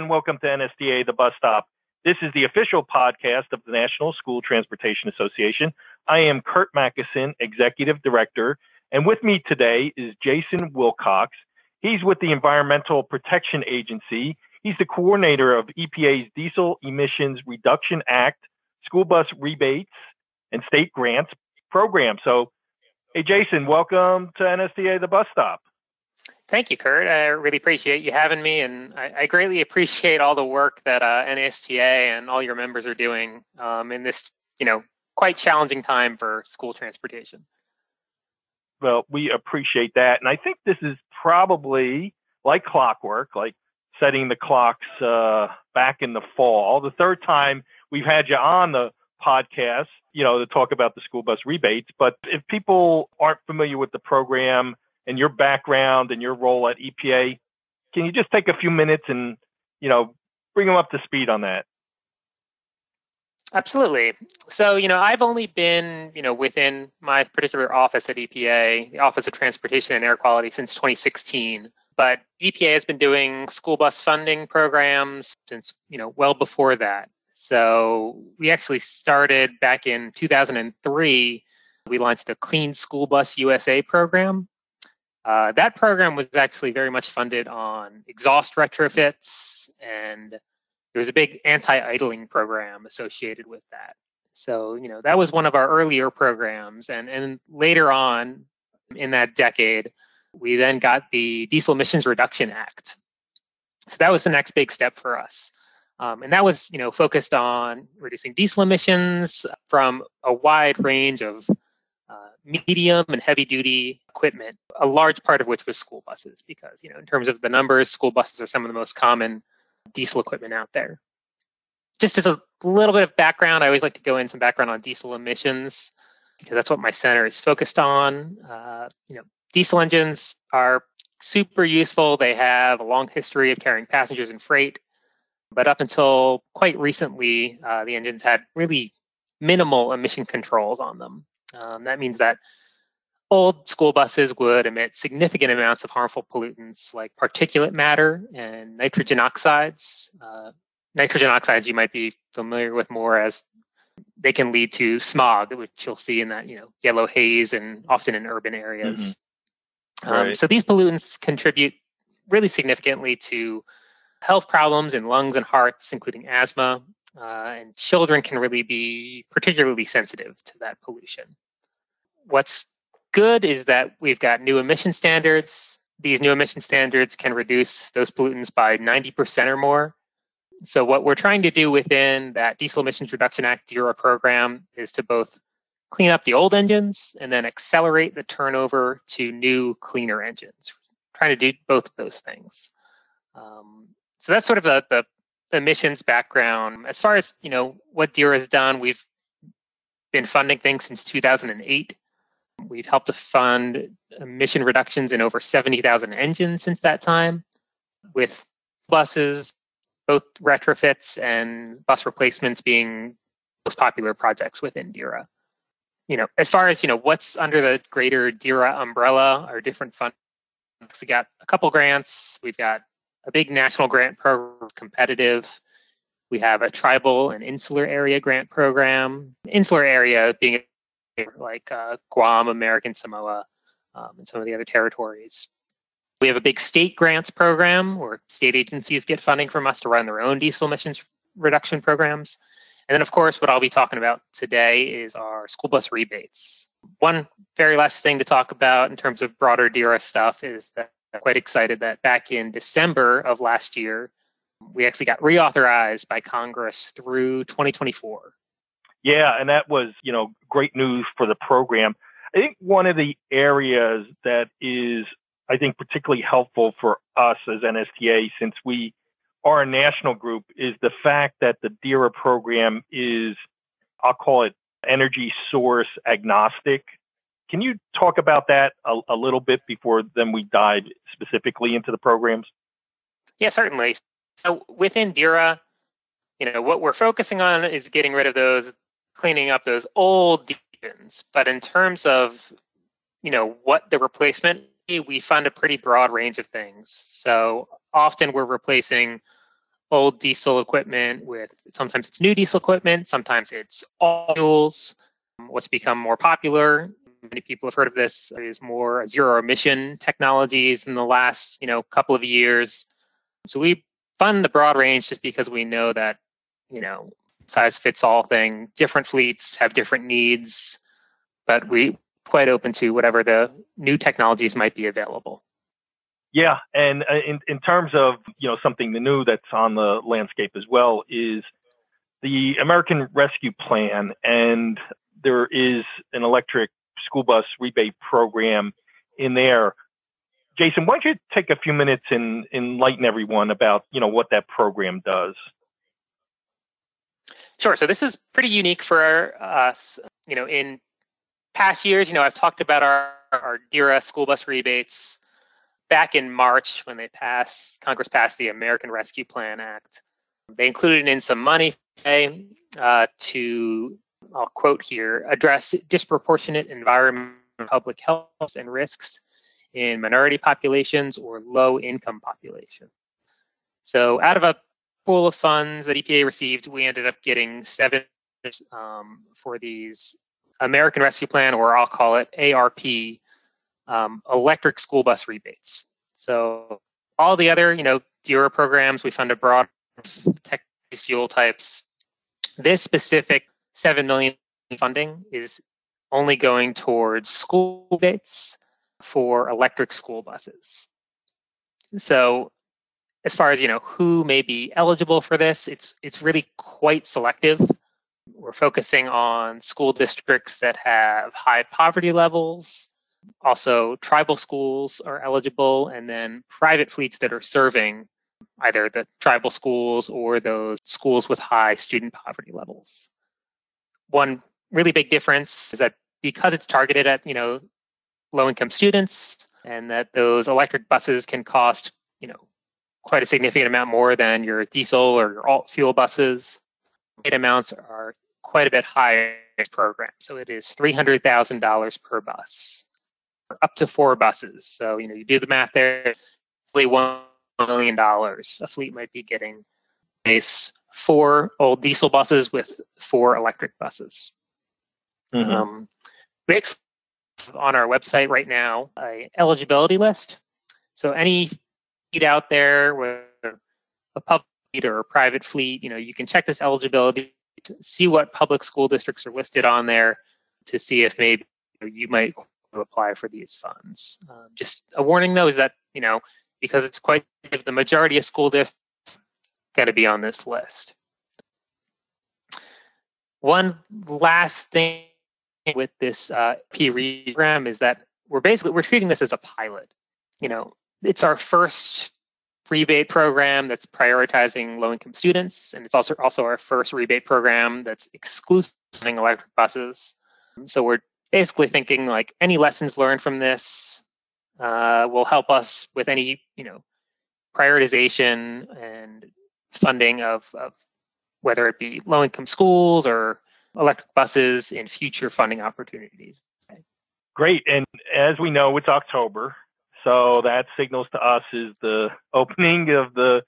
and welcome to NSTA The Bus Stop. This is the official podcast of the National School Transportation Association. I am Curt Macysyn, Executive Director, and with me today is Jason Wilcox. He's with the Environmental Protection Agency. He's the coordinator of EPA's Diesel Emissions Reduction Act, school bus rebates, and state grants program. So, hey, Jason, welcome to NSTA The Bus Stop. Thank you, Curt. I really appreciate you having me, and I, I greatly appreciate all the work that uh, NSTA and all your members are doing um, in this, you know, quite challenging time for school transportation. Well, we appreciate that, and I think this is probably like clockwork, like setting the clocks uh, back in the fall. The third time we've had you on the podcast, you know, to talk about the school bus rebates. But if people aren't familiar with the program, and your background and your role at EPA. Can you just take a few minutes and, you know, bring them up to speed on that? Absolutely. So, you know, I've only been, you know, within my particular office at EPA, the Office of Transportation and Air Quality, since 2016. But EPA has been doing school bus funding programs since, you know, well before that. So we actually started back in 2003. We launched the Clean School Bus USA program, uh, that program was actually very much funded on exhaust retrofits, and there was a big anti-idling program associated with that. So, you know, that was one of our earlier programs, and and later on in that decade, we then got the Diesel Emissions Reduction Act. So that was the next big step for us. Um, and that was, you know, focused on reducing diesel emissions from a wide range of medium and heavy duty equipment, a large part of which was school buses, because, you know, in terms of the numbers, school buses are some of the most common diesel equipment out there. Just as a little bit of background, I always like to go in some background on diesel emissions because that's what my center is focused on. Uh, you know, diesel engines are super useful. They have a long history of carrying passengers and freight, but up until quite recently, uh, the engines had really minimal emission controls on them. Um, that means that old school buses would emit significant amounts of harmful pollutants like particulate matter and nitrogen oxides. Uh, nitrogen oxides you might be familiar with more as they can lead to smog, which you'll see in that you know yellow haze and often in urban areas. Mm-hmm. Um, So these pollutants contribute really significantly to health problems in lungs and hearts, including asthma, uh, and children can really be particularly sensitive to that pollution. What's good is that we've got new emission standards. These new emission standards can reduce those pollutants by 90% or more. So, what we're trying to do within that Diesel Emissions Reduction Act DERA program is to both clean up the old engines and then accelerate the turnover to new, cleaner engines. trying to do both of those things. Um, so that's sort of the, the emissions background. As far as you know, what DERA has done, we've been funding things since 2008. We've helped to fund emission reductions in over 70,000 engines since that time, with buses, both retrofits and bus replacements being most popular projects within DERA. You know, as far as you know, what's under the greater DERA umbrella are different funds. We got a couple grants. We've got a big national grant program, competitive. We have a tribal and insular area grant program. Insular area being like uh, Guam, American Samoa, um, and some of the other territories. We have a big state grants program where state agencies get funding from us to run their own diesel emissions reduction programs. And then, of course, what I'll be talking about today is our school bus rebates. One very last thing to talk about in terms of broader DERA stuff is that quite excited that back in December of last year, we actually got reauthorized by Congress through 2024. Yeah, and that was, you know, great news for the program. I think one of the areas that is, I think, particularly helpful for us as NSTA, since we are a national group, is the fact that the DERA program is, I'll call it energy source agnostic. Can you talk about that a, a little bit before then we dive specifically into the programs? Yeah, certainly. So within DERA, you know, what we're focusing on is getting rid of those, cleaning up those old deacons. But in terms of, you know, what the replacement, we fund a pretty broad range of things. So often we're replacing old diesel equipment with sometimes it's new diesel equipment, sometimes it's all fuels. What's become more popular, many people have heard of this, is more zero emission technologies in the last you know couple of years. So we fund the broad range just because we know that you know size fits all thing. Different fleets have different needs, but we quite open to whatever the new technologies might be available. Yeah, and uh, in in terms of you know something new that's on the landscape as well is the American Rescue Plan, and there is an electric school bus rebate program in there. Jason, why don't you take a few minutes and enlighten everyone about you know what that program does? Sure. So this is pretty unique for us. You know, in past years, you know, I've talked about our our DERA school bus rebates back in March when they passed, Congress passed the American Rescue Plan Act. They included in some money uh, to, I'll quote here, address disproportionate environmental public health and risks in minority populations or low income populations. So out of a pool of funds that EPA received, we ended up getting seven um, for these American Rescue Plan, or I'll call it ARP um, electric school bus rebates. So all the other, you know, DERA programs, we fund a broad tech fuel types. This specific seven million funding is only going towards school rebates for electric school buses. So as far as you know who may be eligible for this, it's it's really quite selective. We're focusing on school districts that have high poverty levels, also, tribal schools are eligible, and then private fleets that are serving either the tribal schools or those schools with high student poverty levels. One really big difference is that because it's targeted at you know low income students, and that those electric buses can cost you know quite a significant amount more than your diesel or your alt fuel buses. Rate amounts are quite a bit higher program. So it is $300,000 per bus up to four buses. So, you know, you do the math there, one million dollars a fleet might be getting base four old diesel buses with four electric buses. Mm-hmm. Um, we on our website right now a eligibility list. So any fleet out there with a public fleet or a private fleet, you know, you can check this eligibility to see what public school districts are listed on there to see if maybe you might apply for these funds. Um, just a warning though is that, you know, because it's quite the majority of school districts got to be on this list. One last thing with this uh, P program is that we're basically we're treating this as a pilot. You know, it's our first rebate program that's prioritizing low-income students, and it's also also our first rebate program that's exclusively electric buses. So we're basically thinking like any lessons learned from this uh, will help us with any you know prioritization and funding of, of whether it be low income schools or electric buses in future funding opportunities. Great. And as we know, it's October. So that signals to us is the opening of the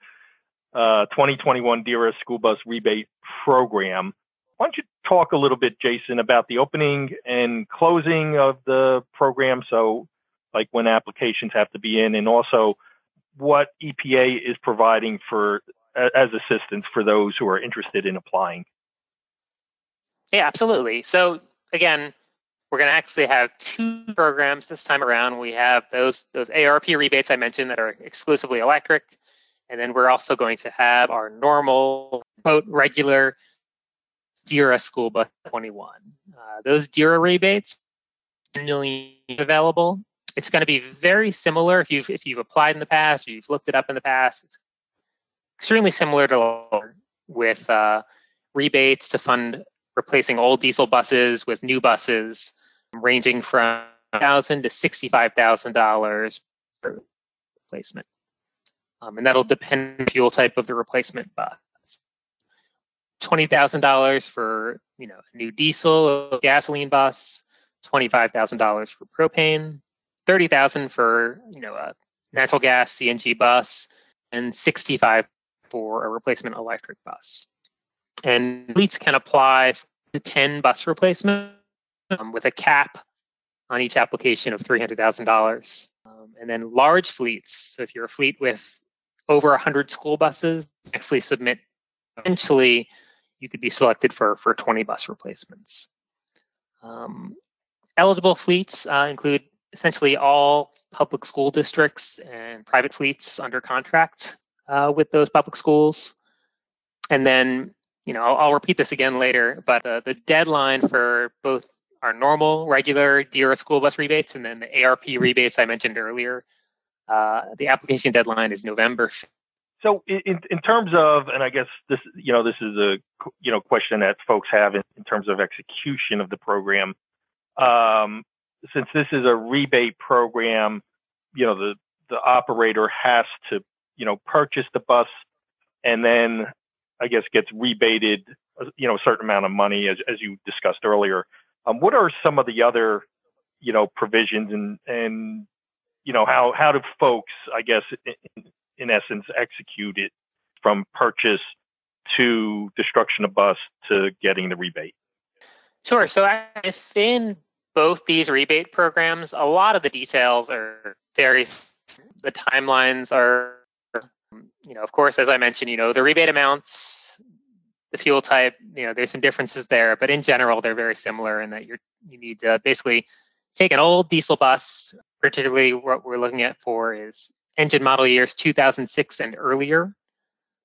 uh, 2021 DERA school bus rebate program. Why don't you talk a little bit, Jason, about the opening and closing of the program? So, like when applications have to be in, and also what EPA is providing for as assistance for those who are interested in applying. Yeah, absolutely. So again, we're going to actually have two programs this time around. We have those those ARP rebates I mentioned that are exclusively electric, and then we're also going to have our normal quote regular DERA School Bus 21. Uh, those DERA rebates, million available. It's going to be very similar if you've if you've applied in the past or you've looked it up in the past. It's extremely similar to with uh, rebates to fund replacing old diesel buses with new buses, ranging from thousand to sixty-five thousand dollars per replacement, um, and that'll depend on fuel type of the replacement bus. Twenty thousand dollars for you know a new diesel or gasoline bus, twenty five thousand dollars for propane, thirty thousand for you know a natural gas CNG bus, and sixty five for a replacement electric bus. And fleets can apply to 10 bus replacements um, with a cap on each application of $300,000. Um, and then large fleets, so if you're a fleet with over 100 school buses, actually submit, eventually you could be selected for, for 20 bus replacements. Um, eligible fleets uh, include essentially all public school districts and private fleets under contract uh, with those public schools. And then, you know, I'll, I'll repeat this again later, but uh, the deadline for both our normal, regular DERA school bus rebates and then the ARP rebates I mentioned earlier, uh, the application deadline is November. 5th. So, in, in terms of, and I guess this, you know, this is a, you know, question that folks have in, in terms of execution of the program. Um, since this is a rebate program, you know, the, the operator has to, you know, purchase the bus and then I guess gets rebated, you know, a certain amount of money as, as you discussed earlier. Um, what are some of the other, you know, provisions and, and, you know, how, how do folks, I guess, in, in essence, execute it from purchase to destruction of bus to getting the rebate? Sure. So within both these rebate programs, a lot of the details are very, the timelines are, Um, you know, of course, as I mentioned, you know, the rebate amounts, the fuel type, you know, there's some differences there, but in general, they're very similar in that you're, you need to basically take an old diesel bus, particularly what we're looking at for is engine model years 2006 and earlier.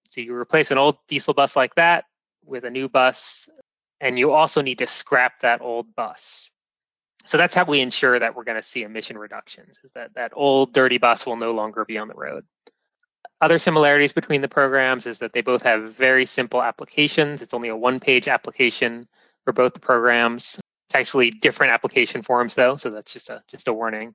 So you replace an old diesel bus like that with a new bus, and you also need to scrap that old bus. So that's how we ensure that we're going to see emission reductions is that that old dirty bus will no longer be on the road other similarities between the programs is that they both have very simple applications it's only a one page application for both the programs it's actually different application forms though so that's just a just a warning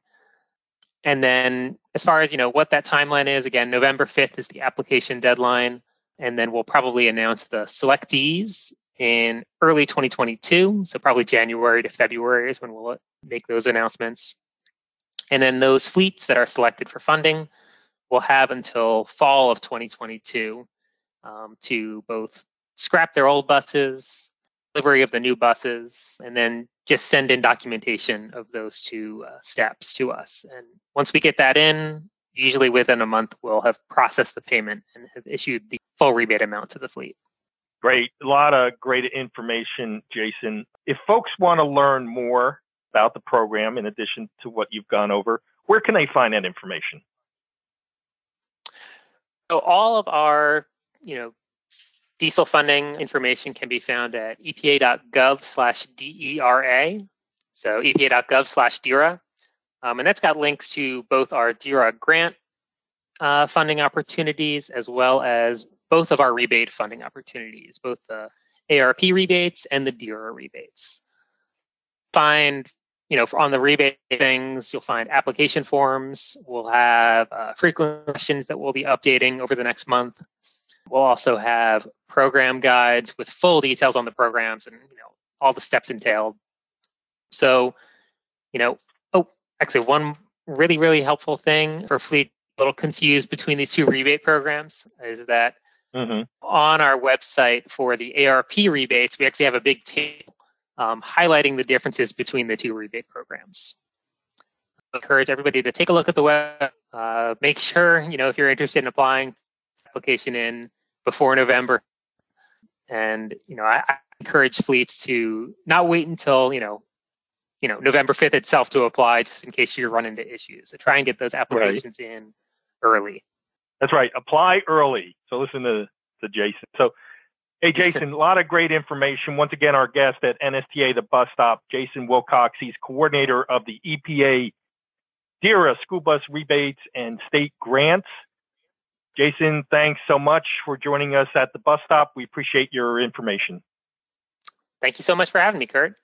and then as far as you know what that timeline is again november 5th is the application deadline and then we'll probably announce the selectees in early 2022. So probably January to February is when we'll make those announcements. And then those fleets that are selected for funding will have until fall of 2022 um, to both scrap their old buses, delivery of the new buses, and then just send in documentation of those two uh, steps to us. And once we get that in, usually within a month, we'll have processed the payment and have issued the full rebate amount to the fleet. Great. A lot of great information, Jason. If folks want to learn more about the program, in addition to what you've gone over, where can they find that information? So all of our, you know, diesel funding information can be found at epa.gov slash DERA. So epa.gov slash DERA. Um, and that's got links to both our DERA grant uh, funding opportunities as well as both of our rebate funding opportunities, both the ARP rebates and the DERA rebates. Find, you know, on the rebate things, you'll find application forms. We'll have uh, frequent questions that we'll be updating over the next month. We'll also have program guides with full details on the programs and you know all the steps entailed. So, you know, oh, actually, one really really helpful thing for fleet a little confused between these two rebate programs is that Mm-hmm. On our website for the ARP rebates, we actually have a big table um, highlighting the differences between the two rebate programs. I encourage everybody to take a look at the web. Uh, make sure you know if you're interested in applying application in before November, and you know I, I encourage fleets to not wait until you know you know November 5th itself to apply, just in case you run into issues. So try and get those applications right. in early. That's right. Apply early. So listen to, to Jason. So, hey, Jason, a lot of great information. Once again, our guest at NSTA, the bus stop, Jason Wilcox. He's coordinator of the EPA DERA school bus rebates and state grants. Jason, thanks so much for joining us at the bus stop. We appreciate your information. Thank you so much for having me, Curt.